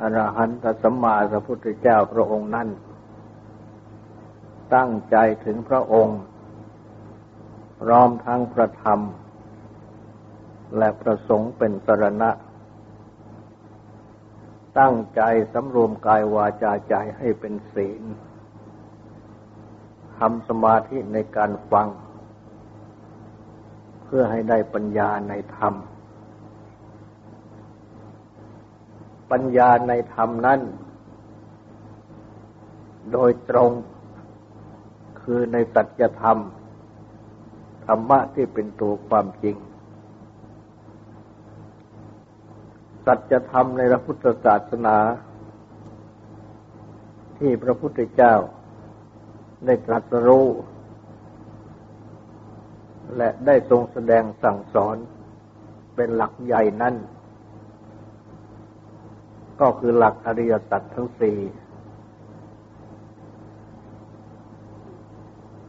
อรหันตสัมมาสัพพุทธเจ้าพระองค์นั้น ตั้งใจถึงพระองค์ พร้อมทั้งพระธรรม และประสงค์เป็นสรณะ ตั้งใจสำรวมกายวาจาใจให้เป็นศีลทำสมาธิในการฟัง เพื่อให้ได้ปัญญาในธรรม ปัญญาในธรรมนั้น โดยตรงคือในสัจธรรม ธรรมะที่เป็นตัวความจริง สัจธรรมในพระพุทธศาสนา ที่พระพุทธเจ้าได้ตรัสรู้และได้ทรงแสดงสั่งสอนเป็นหลักใหญ่นั้น ก็คือหลักอริยสัจทั้งสี่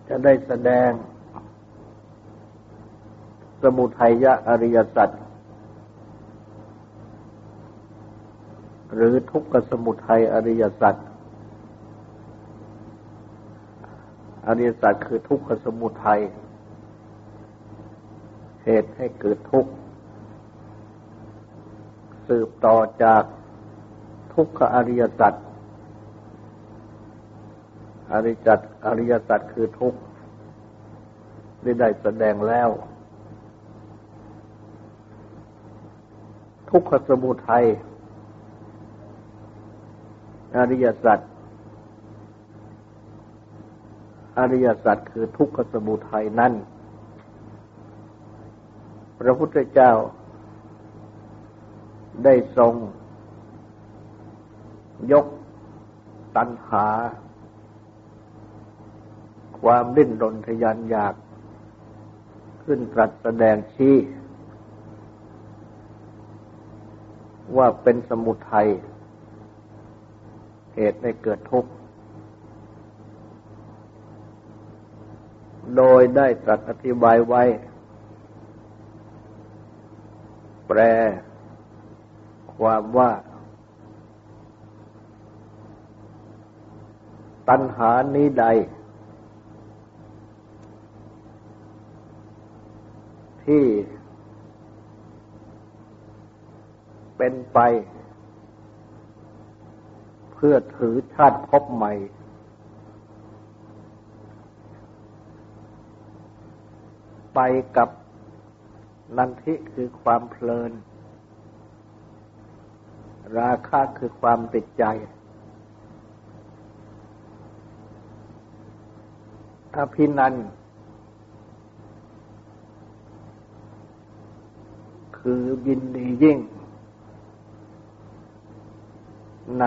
จะได้แสดง สมุทัยะอริยสัจหรือทุกขสมุทัยอริยสัจอริยสัจคือทุกขสมุทัยเหตุให้เกิดทุกข์ สืบต่อจาก ทุกขอริยสัจอริจัตอริยสัจคือทุกข์ได้ได้แสดงแล้ว ทุกขสมุทัยอริยสัจอริยสัจคือทุกขสมุทัยนั้นพระพุทธเจ้าได้ทรง ยกตัณหา ความดิ้นรนทยานอยาก ขึ้นตรัสแสดงชี้ ว่าเป็นสมุทัยเหตุให้เกิดทุกข์ โดยได้ตรัสอธิบายไว้ แปลความว่า ตัณหานี้ใด ที่ เป็นไป เพื่อถือชาติพบใหม่ ไปกับนันทิคือความเพลิน ราคะคือความติดใจ อภินัน คือยินดียิ่ง ใน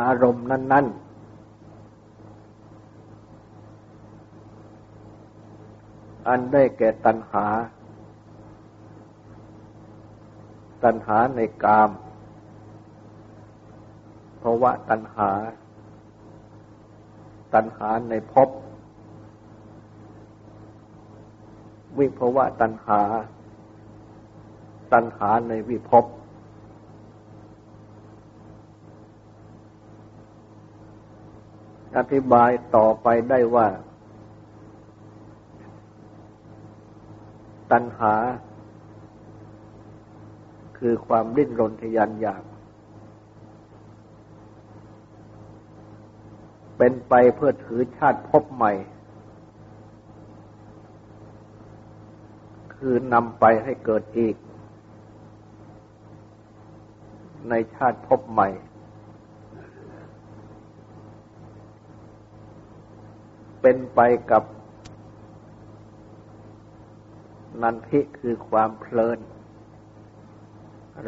อารมณ์นั้น ๆ อันได้แก่ตัณหา ตัณหาในกามเพราะว่าตัณหา ตัณหาในภพวิภวะตัณหา ตัณหาในวิภพอธิบายต่อไปได้ว่า ตัณหา คือความดิ้นรนทยานอยาก เป็นไปเพื่อถือชาติพบใหม่ คือนำไปให้เกิดอีก ในชาติพบใหม่ เป็นไปกับ นันทิคือความเพลิน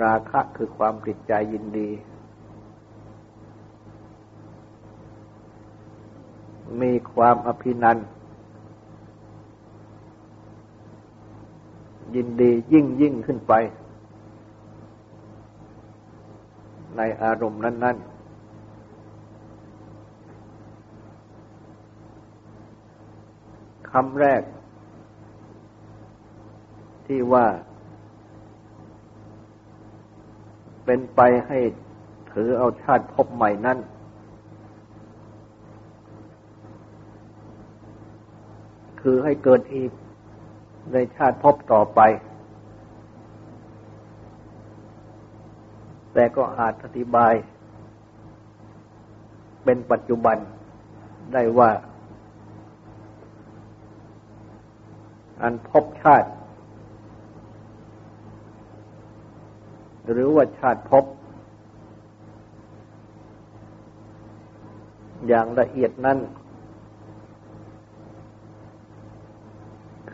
ราคะคือความติดใจยินดี มีความอภินันยินดียิ่งยิ่งขึ้นไป ในอารมณ์นั้น ๆคำแรก ที่ว่า เป็นไปให้ถือเอาชาติพบใหม่นั้น คือให้เกิดอีกในชาติพบต่อไป แต่ก็อาจอธิบาย เป็นปัจจุบันได้ว่า อันพบชาติ หรือว่าชาติพบ อย่างละเอียดนั้น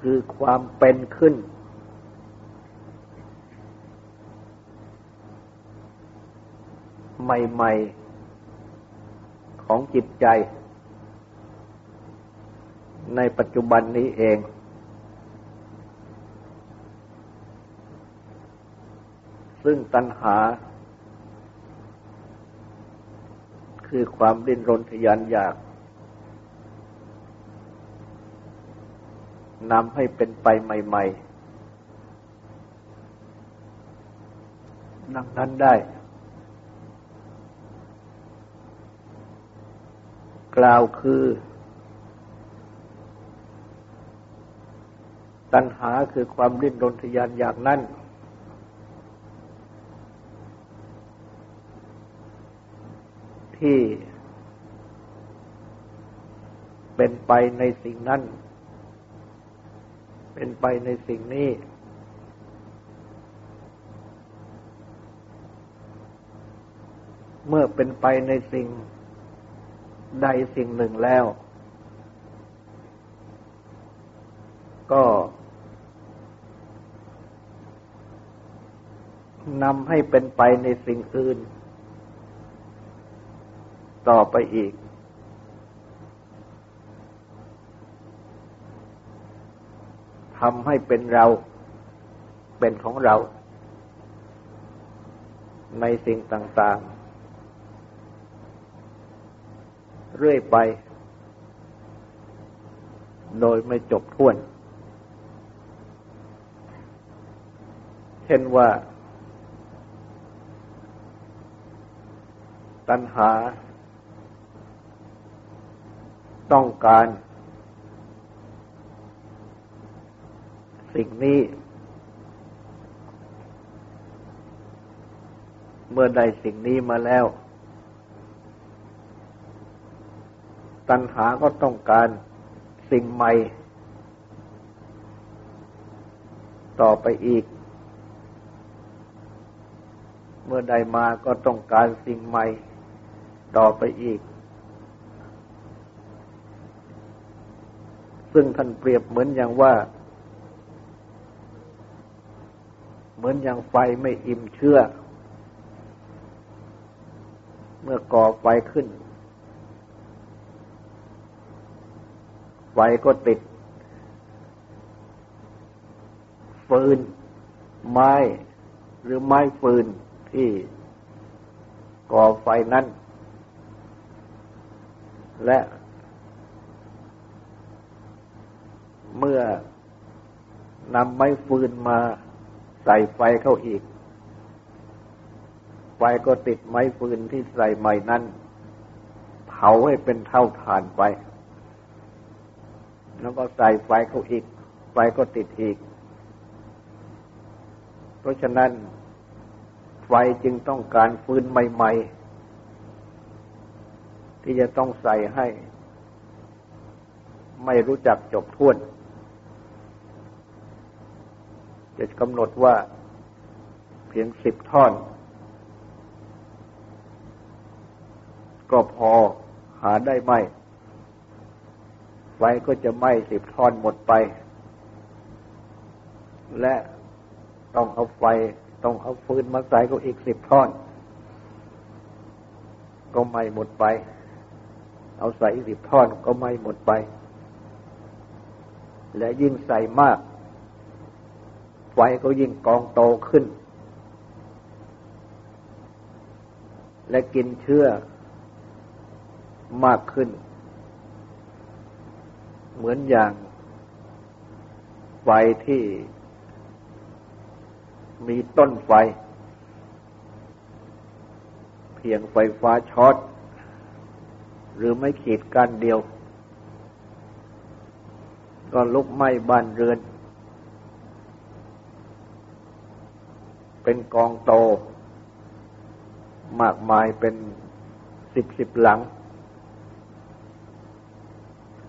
คือความเป็นขึ้น ใหม่ ๆ ของจิตใจ ในปัจจุบันนี้เอง ซึ่งตัณหา คือความดิ้นรนทยานอยาก นำให้เป็นไปใหม่ๆดังนั้นได้ กล่าวคือ ตัณหาคือความริ้นรนทยานอย่างนั้น ที่เป็นไปในสิ่งนั้น เป็นไปในสิ่งนี้ เมื่อเป็นไปในสิ่งใดสิ่งหนึ่งแล้ว ก็นำให้เป็นไปในสิ่งอื่น ต่อไปอีกำให้เป็นเราเป็นของเรา ในสิ่งต่างๆ เรื่อยไป โดยไม่จบท้วน เช่นว่า ตัณหา ต้องการ สิ่งนี้ เมื่อได้สิ่งนี้มาแล้ว ตัณหาก็ต้องการสิ่งใหม่ ต่อไปอีก เมื่อได้มาก็ต้องการสิ่งใหม่ ต่อไปอีกซึ่งท่านเปรียบเหมือนอย่างว่าเห มือนอย่างไฟไม่อิ่มเชื่อ เมื่อก่อไฟขึ้น ไฟก็ติดฟืน ไม้หรือไม้ฟืนที่ก่อไฟนั้น และ เมื่อนำไม้ฟืนมา ใส่ไฟเข้าอีก ไฟก็ติดไม้ฟืนที่ใส่ใหม่นั้น เผาให้เป็นเท่าฐานไป แล้วก็ใส่ไฟเข้าอีก ไฟก็ติดอีก เพราะฉะนั้น ไฟจึงต้องการฟืนใหม่ ๆ ที่จะต้องใส่ให้ ไม่รู้จักจบท้วน จะกำหนดว่าเพียงสิบท่อน ก็พอหาได้ไหมไฟก็จะไหม้สิบท่อนหมดไป และต้องเอาไฟต้องเอาฟืนมาใส่ก็อีกสิบท่อน ก็ไหมหมดไป เอาใส่สิบท่อนก็ไหมหมดไป และยิ่งใส่มาก ไฟก็ยิ่งกองโตขึ้น และกินเชื้อมากขึ้น เหมือนอย่างไฟที่มีต้นไฟ เพียงไฟฟ้าช็อตหรือไม่ขีดกันเดียว ก็ลุกไหม้บ้านเรือน เป็นกองโต มากมายเป็นสิบสิบหลัง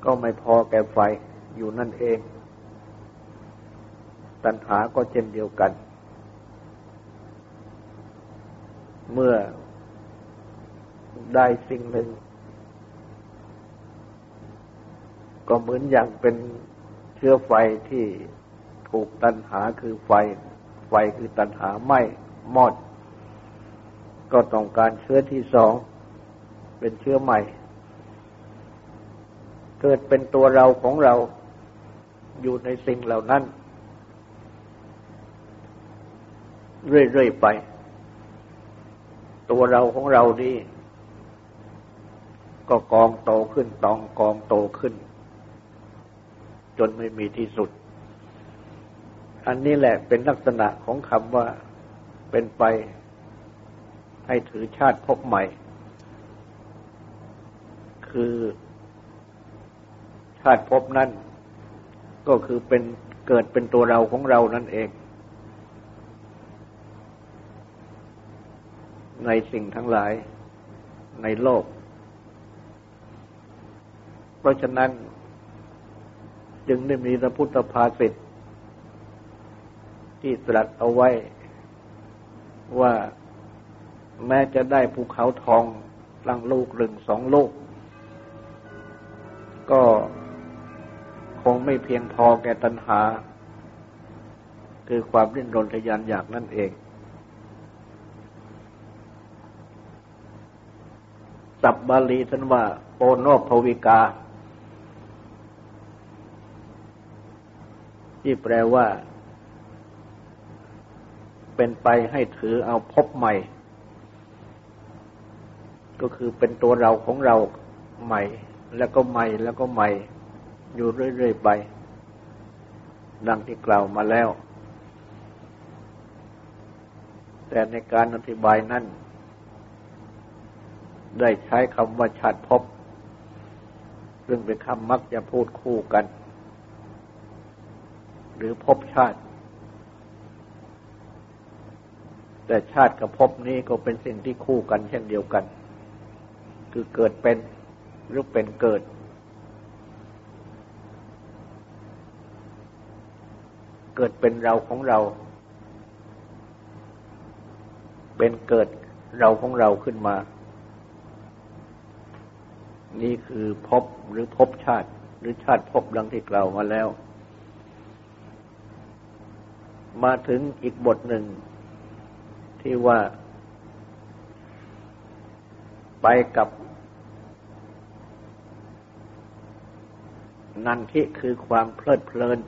ก็ไม่พอแก่ไฟอยู่นั่นเอง ตัณหาก็เช่นเดียวกัน เมื่อได้สิ่งหนึ่ง ก็เหมือนอย่างเป็นเชื้อไฟที่ถูกตันหาคือไฟ ไฟคือตันหาไหม้มอด ก็ต้องการเชื้อที่สอง เป็นเชื้อใหม่ เกิดเป็นตัวเราของเราอยู่ในสิ่งเหล่านั้น เรื่อย ๆ ไป ตัวเราของเรานี่ก็กองโตขึ้นตองกองโตขึ้น จนไม่มีที่สุด อันนี้แหละเป็นลักษณะของคำว่าเป็นไปให้ถือชาติพบใหม่ คือชาติพบนั้น ก็คือเป็นเกิดเป็นตัวเราของเรานั่นเอง ในสิ่งทั้งหลายในโลก เพราะฉะนั้น จึงได้มีพระพุทธภาษิต ที่ตรัสเอาไว้ว่าแม้จะได้ภูเขาทองลังลูกหนึ่งสองลูก ก็คงไม่เพียงพอแก่ตัณหา คือความริ้นรนทยานอยากนั่นเองศัพบาลีท่านว่าโอโนภวิกา ที่แปลว่า เป็นไปให้ถือเอาพบใหม่ ก็คือเป็นตัวเราของเราใหม่ แล้วก็ใหม่แล้วก็ใหม่ อยู่เรื่อยๆไป ดังที่กล่าวมาแล้ว แต่ในการอธิบายนั้นได้ใช้คำว่าชาติภพซึ่งเป็นคำมักจะพูดคู่กัน หรือภพชาติ แต่ชาติกับภพนี้ก็เป็นสิ่งที่คู่กันเช่นเดียวกัน คือเกิดเป็นหรือเป็นเกิด เกิดเป็นเราของเรา เป็นเกิดเราของเราขึ้นมา นี่คือพบหรือพบชาติ หรือชาติพบดังที่กล่าวมาแล้ว มาถึงอีกบทหนึ่ง ที่ว่าไปกับนันทิคือความเพลิดเพลิน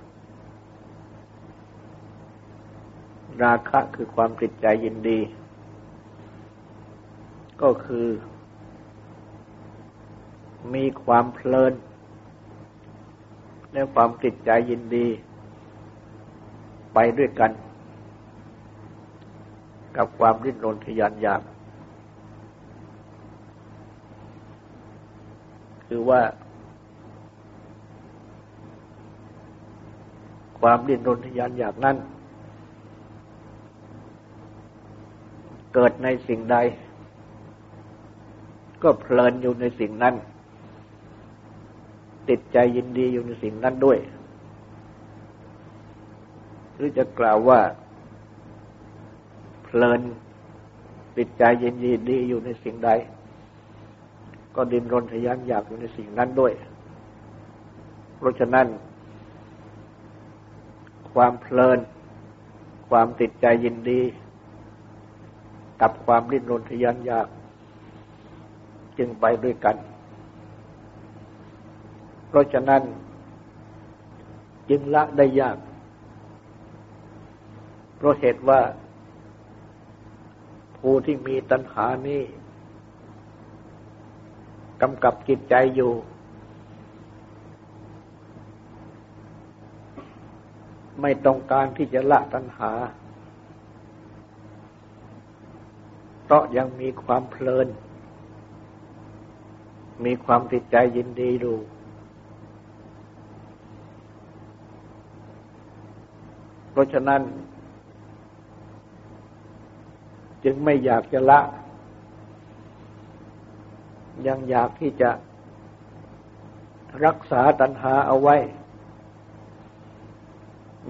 ราคะคือความติดใจยินดี ก็คือ มีความเพลินและความติดใจยินดี ไปด้วยกัน กับความริ้นรนทยานอยาก คือว่า ความดิ้นรนทยานอยากนั้น เกิดในสิ่งใด ก็เพลินอยู่ในสิ่งนั้น ติดใจยินดีอยู่ในสิ่งนั้นด้วย หรือจะกล่าวว่า เพลินติดใจเยินดีอยู่ในสิ่งใด ก็ดินรนทยานอยากอยู่ในสิ่งนั้นด้วย เพราะฉะนั้น ความเพลิน ความติดใจยินดี กับความริ้นรนทยานอยาก จึงไปด้วยกัน เพราะฉะนั้น จึงละได้ยาก เพราะเหตุว่า ผู้ที่มีตัณหานี้กำกับจิตใจอยู่ ไม่ต้องการที่จะละตัณหา เพราะยังมีความเพลิน มีความติดใจยินดีดูเพราะฉะนั้น จึงไม่อยากจะละ ยังอยากที่จะรักษาตัณหาเอาไว้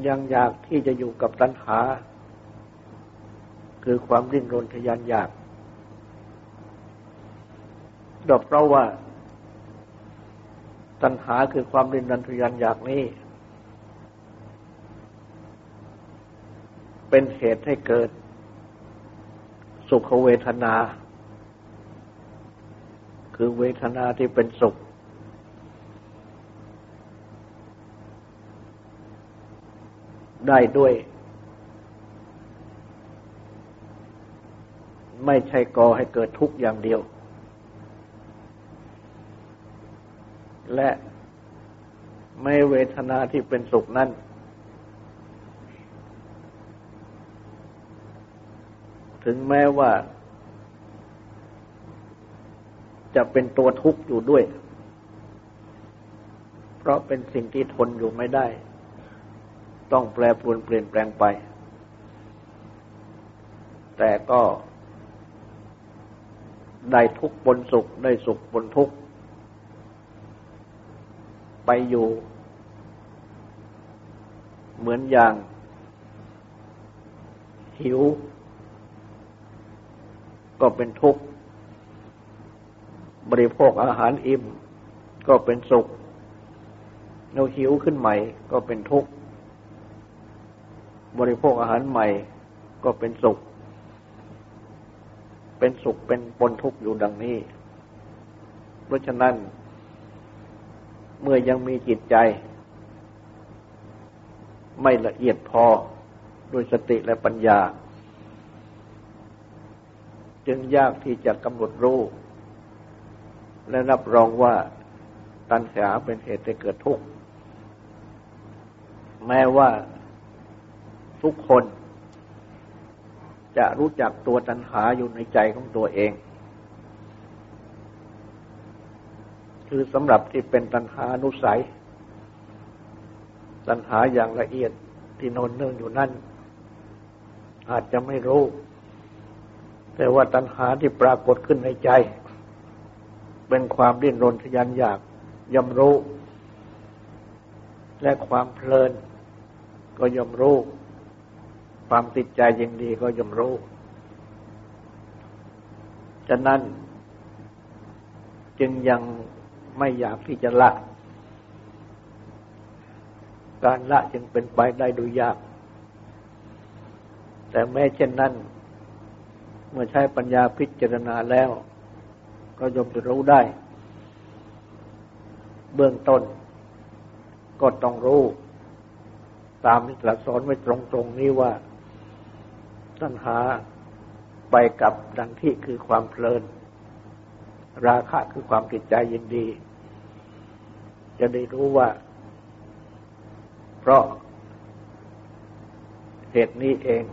ยังอยากที่จะอยู่กับตัณหา คือความริ้นรนทยานอยากดอกเพราะว่า ตัณหาคือความริ้นรนทยานอยากนี้ เป็นเหตุให้เกิด สุขเวทนา คือเวทนาที่เป็นสุข ได้ด้วย ไม่ใช่ก่อให้เกิดทุกข์อย่างเดียว และไม่เวทนาที่เป็นสุขนั้น ถึงแม้ว่า จะเป็นตัวทุกข์อยู่ด้วย เพราะเป็นสิ่งที่ทนอยู่ไม่ได้ ต้องแปรปรวนเปลี่ยนแปลงไป แต่ก็ได้ทุกข์บนสุข ได้สุขบนทุกข์ ไปอยู่ เหมือนอย่างหิว ก็เป็นทุกข์ บริโภคอาหารอิ่ม ก็เป็นสุขเราหิวขึ้นใหม่ ก็เป็นทุกข์ บริโภคอาหารใหม่ ก็เป็นสุข เป็นสุขเป็นปนทุกข์อยู่ดังนี้ เพราะฉะนั้น เมื่อยังมีจิตใจ ไม่ละเอียดพอด้วยสติและปัญญา จึงยากที่จะกำหนดรู้และรับรองว่าตัณหาเป็นเหตุให้เกิดทุกข์ แม้ว่าทุกคนจะรู้จักตัวตัณหาอยู่ในใจของตัวเอง คือสำหรับที่เป็นตัณหานุสัย ตัณหาอย่างละเอียดที่นอนเนื่องอยู่นั่น อาจจะไม่รู้ แต่ว่าตัณหาที่ปรากฏขึ้นในใจ เป็นความดิ้นรนทยานอยากยำรู้ และความเพลิน ก็ยำรู้ ความติดใจยินดีก็ย่อมรู้ ฉะนั้นจึงยังไม่อยากที่จะละ การละจึงเป็นไปได้โดยยาก แต่แม้เช่นนั้น เมื่อใช้ปัญญาพิจารณาแล้ว ก็ย่อมจะรู้ได้ เบื้องต้น ก็ต้องรู้ ตามที่ตรัสสอนไว้ตรงๆนี้ว่าตัณหาไปกับดังที่คือความเพลิน ราคะคือความติดใจยินดี จะได้รู้ว่า เพราะเหตุนี้เอง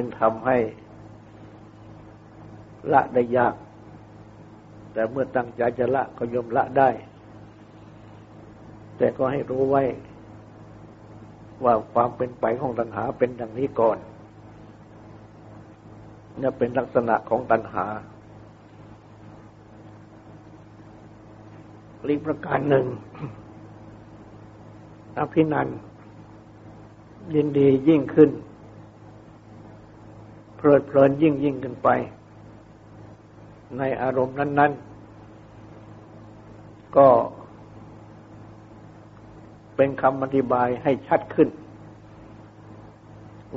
จึงทำให้ละได้ยาก แต่เมื่อตั้งใจจะละก็ยอมละได้ แต่ก็ให้รู้ไว้ ว่าความเป็นไปของตัณหาเป็นดังนี้ก่อนนี่เป็นลักษณะของตัณหาลีประการหนึ่ง อภินันยินดียิ่งขึ้น เพลิดเพลินยิ่งยิ่งขึ้นไป ในอารมณ์นั้น ๆ ก็เป็นคำอธิบายให้ชัดขึ้น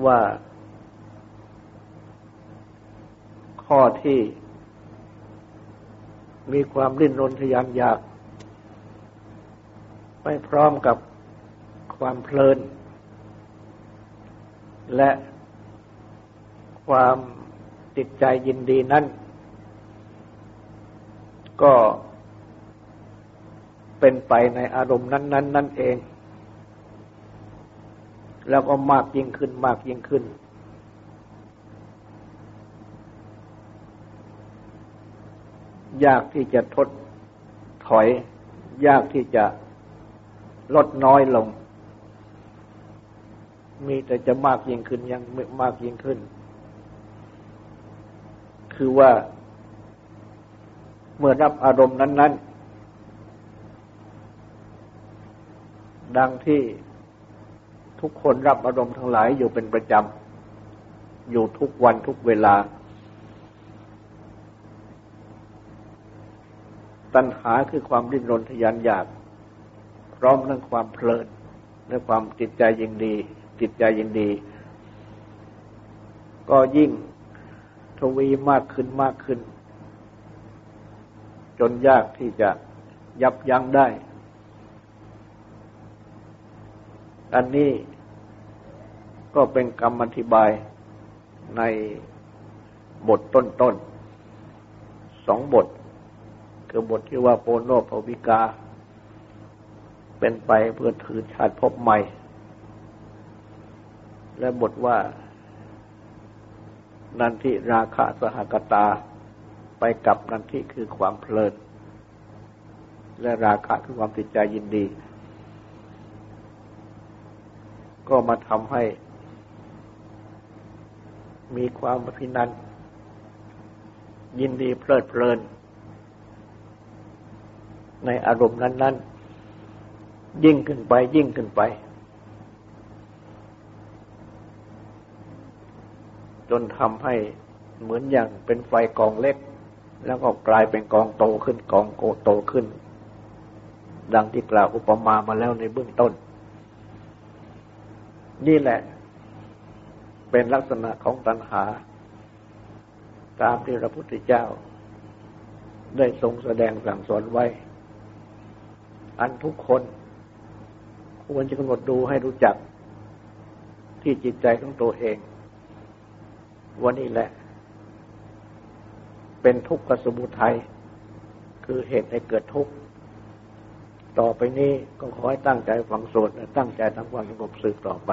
ว่า ข้อที่มีความริ้นรนทยานอยาก ไปพร้อมกับความเพลิน และ ความติดใจยินดีนั้น ก็เป็นไปในอารมณ์นั้น ๆ นั่นเอง แล้วก็มากยิ่งขึ้นมากยิ่งขึ้น ยากที่จะทดถอย ยากที่จะลดน้อยลง มีแต่จะมากยิ่งขึ้นยังมากยิ่งขึ้น คือว่า เมื่อรับอารมณ์นั้น ๆ ดังที่ทุกคนรับอารมณ์ทั้งหลายอยู่เป็นประจำ อยู่ทุกวันทุกเวลา ตัณหาคือความดิ้นรนทยานอยาก พร้อมทั้งความเพลินและความจิตใจยินดี จิตใจยินดี ก็ยิ่ง ทวีมากขึ้นมากขึ้น จนยากที่จะยับยั้งได้ อันนี้ก็เป็นคำอธิบายในบทต้นๆสองบท คือบทที่ว่าโปโนภวิกา เป็นไปเพื่อถือชาติพบใหม่ และบทว่า นันทิราคะสหกตา ไปกับนันทิคือความเพลิน และราคะคือความติดใจยินดี ก็มาทำให้ มีความพินันยินดีเพลิดเพลิน ในอารมณ์นั้น ๆ ยิ่งขึ้นไปยิ่งขึ้นไป จนทำให้เหมือนอย่างเป็นไฟกองเล็ก แล้วก็กลายเป็นกองโตขึ้นกองโกโตขึ้น ดังที่กล่าวอุปมามาแล้วในเบื้องต้น นี่แหละ เป็นลักษณะของตัณหา ตามที่พระพุทธเจ้า ได้ทรงแสดงสั่งสอนไว้ อันทุกคนควรจะกำหนดดูให้รู้จักที่จิตใจของตัวเอง ว่านี่แหละ เป็นทุกขสมุทัยคือเหตุให้เกิดทุกข์ ต่อไปนี้ก็ขอให้ตั้งใจฟังสวดและตั้งใจทำความสงบสืบต่อไป